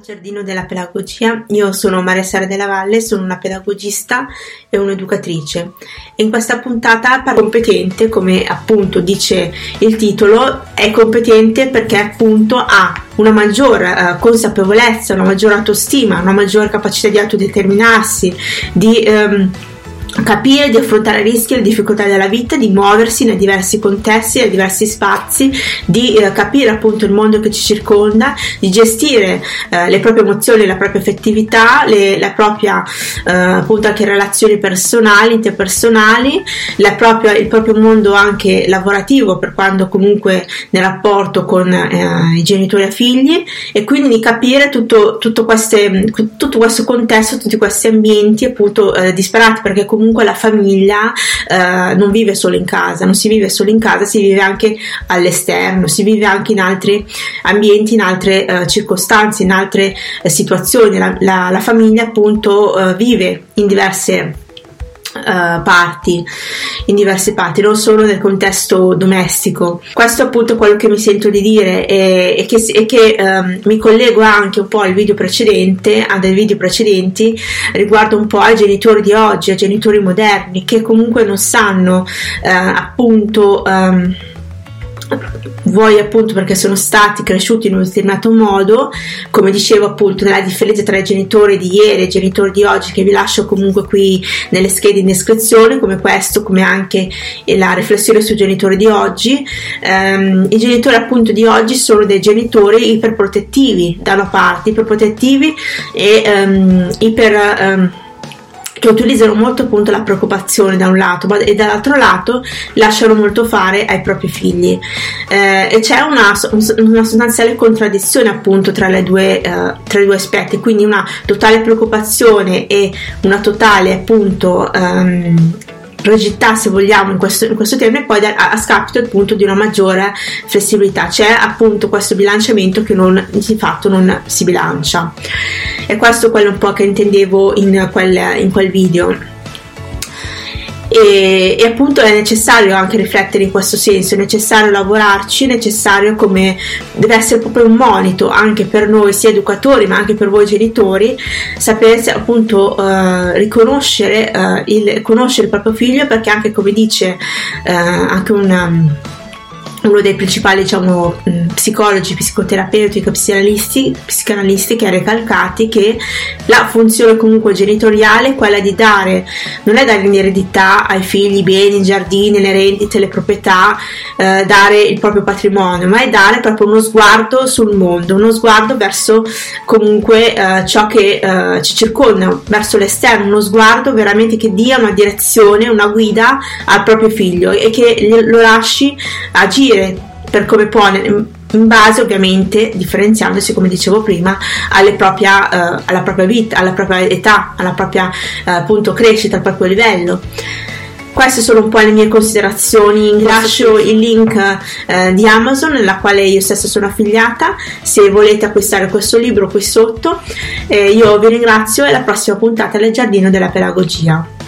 al Giardino della Pedagogia. Io sono Maria Sara della Valle, sono una pedagogista e un'educatrice. In questa puntata parlo competente, come appunto dice il titolo, è competente perché appunto ha una maggior eh, consapevolezza, una maggiore autostima, una maggiore capacità di autodeterminarsi, di ehm, capire di affrontare rischi e le difficoltà della vita, di muoversi nei diversi contesti, nei diversi spazi, di eh, capire appunto il mondo che ci circonda, di gestire eh, le proprie emozioni, la propria affettività, le, la propria eh, appunto anche relazioni personali, interpersonali, propria, il proprio mondo anche lavorativo per quando comunque nel rapporto con eh, i genitori e figli e quindi di capire tutto, tutto, queste, tutto questo contesto, tutti questi ambienti appunto eh, disperati perché comunque comunque la famiglia eh, non vive solo in casa, non si vive solo in casa, si vive anche all'esterno, si vive anche in altri ambienti, in altre eh, circostanze, in altre eh, situazioni. La, la, la, famiglia appunto eh, vive in diverse Uh, parti in diverse parti non solo nel contesto domestico. Questo appunto è quello che mi sento di dire e, e che, e che um, mi collego anche un po' al video precedente a dei video precedenti riguardo un po' ai genitori di oggi ai genitori moderni che comunque non sanno uh, appunto um, vuoi appunto perché sono stati cresciuti in un determinato modo, come dicevo appunto nella differenza tra i genitori di ieri e i genitori di oggi che vi lascio comunque qui nelle schede in descrizione, come questo, come anche la riflessione sui genitori di oggi. Um, I genitori appunto di oggi sono dei genitori iperprotettivi da una parte, iperprotettivi e um, iper... Um, che utilizzano molto appunto la preoccupazione da un lato ma, e dall'altro lato lasciano molto fare ai propri figli. Eh, e c'è una, una, sostanziale contraddizione appunto tra, due, eh, tra, i due aspetti quindi una totale preoccupazione e una totale appunto um, rigidità se vogliamo in questo, in questo termine poi a, a, scapito appunto di una maggiore flessibilità c'è appunto questo bilanciamento che non, di fatto non si bilancia. E questo è quello un po' che intendevo in quel, in quel video e, e, appunto è necessario anche riflettere in questo senso, è necessario lavorarci, è necessario come deve essere proprio un monito anche per noi sia educatori ma anche per voi genitori sapere appunto uh, riconoscere, uh, il, conoscere il proprio figlio perché anche come dice uh, anche una uno dei principali diciamo, psicologi, psicoterapeuti, psicanalisti, psicanalisti che ha recalcati che la funzione comunque genitoriale è quella di dare, non è dare in eredità ai figli beni, giardini, le rendite, le proprietà, eh, dare il proprio patrimonio, ma è dare proprio uno sguardo sul mondo, uno sguardo verso comunque eh, ciò che eh, ci circonda, verso l'esterno, uno sguardo veramente che dia una direzione, una guida al proprio figlio e che lo lasci agire agire per come può in base ovviamente differenziandosi come dicevo prima propria, uh, alla propria vita, alla propria età, alla propria uh, appunto crescita, al proprio livello. Queste sono un po' le mie considerazioni. Lascio il link eh, di Amazon, nella quale io stessa sono affiliata. Se volete acquistare questo libro qui sotto, eh, io vi ringrazio e alla prossima puntata del Giardino della Pedagogia.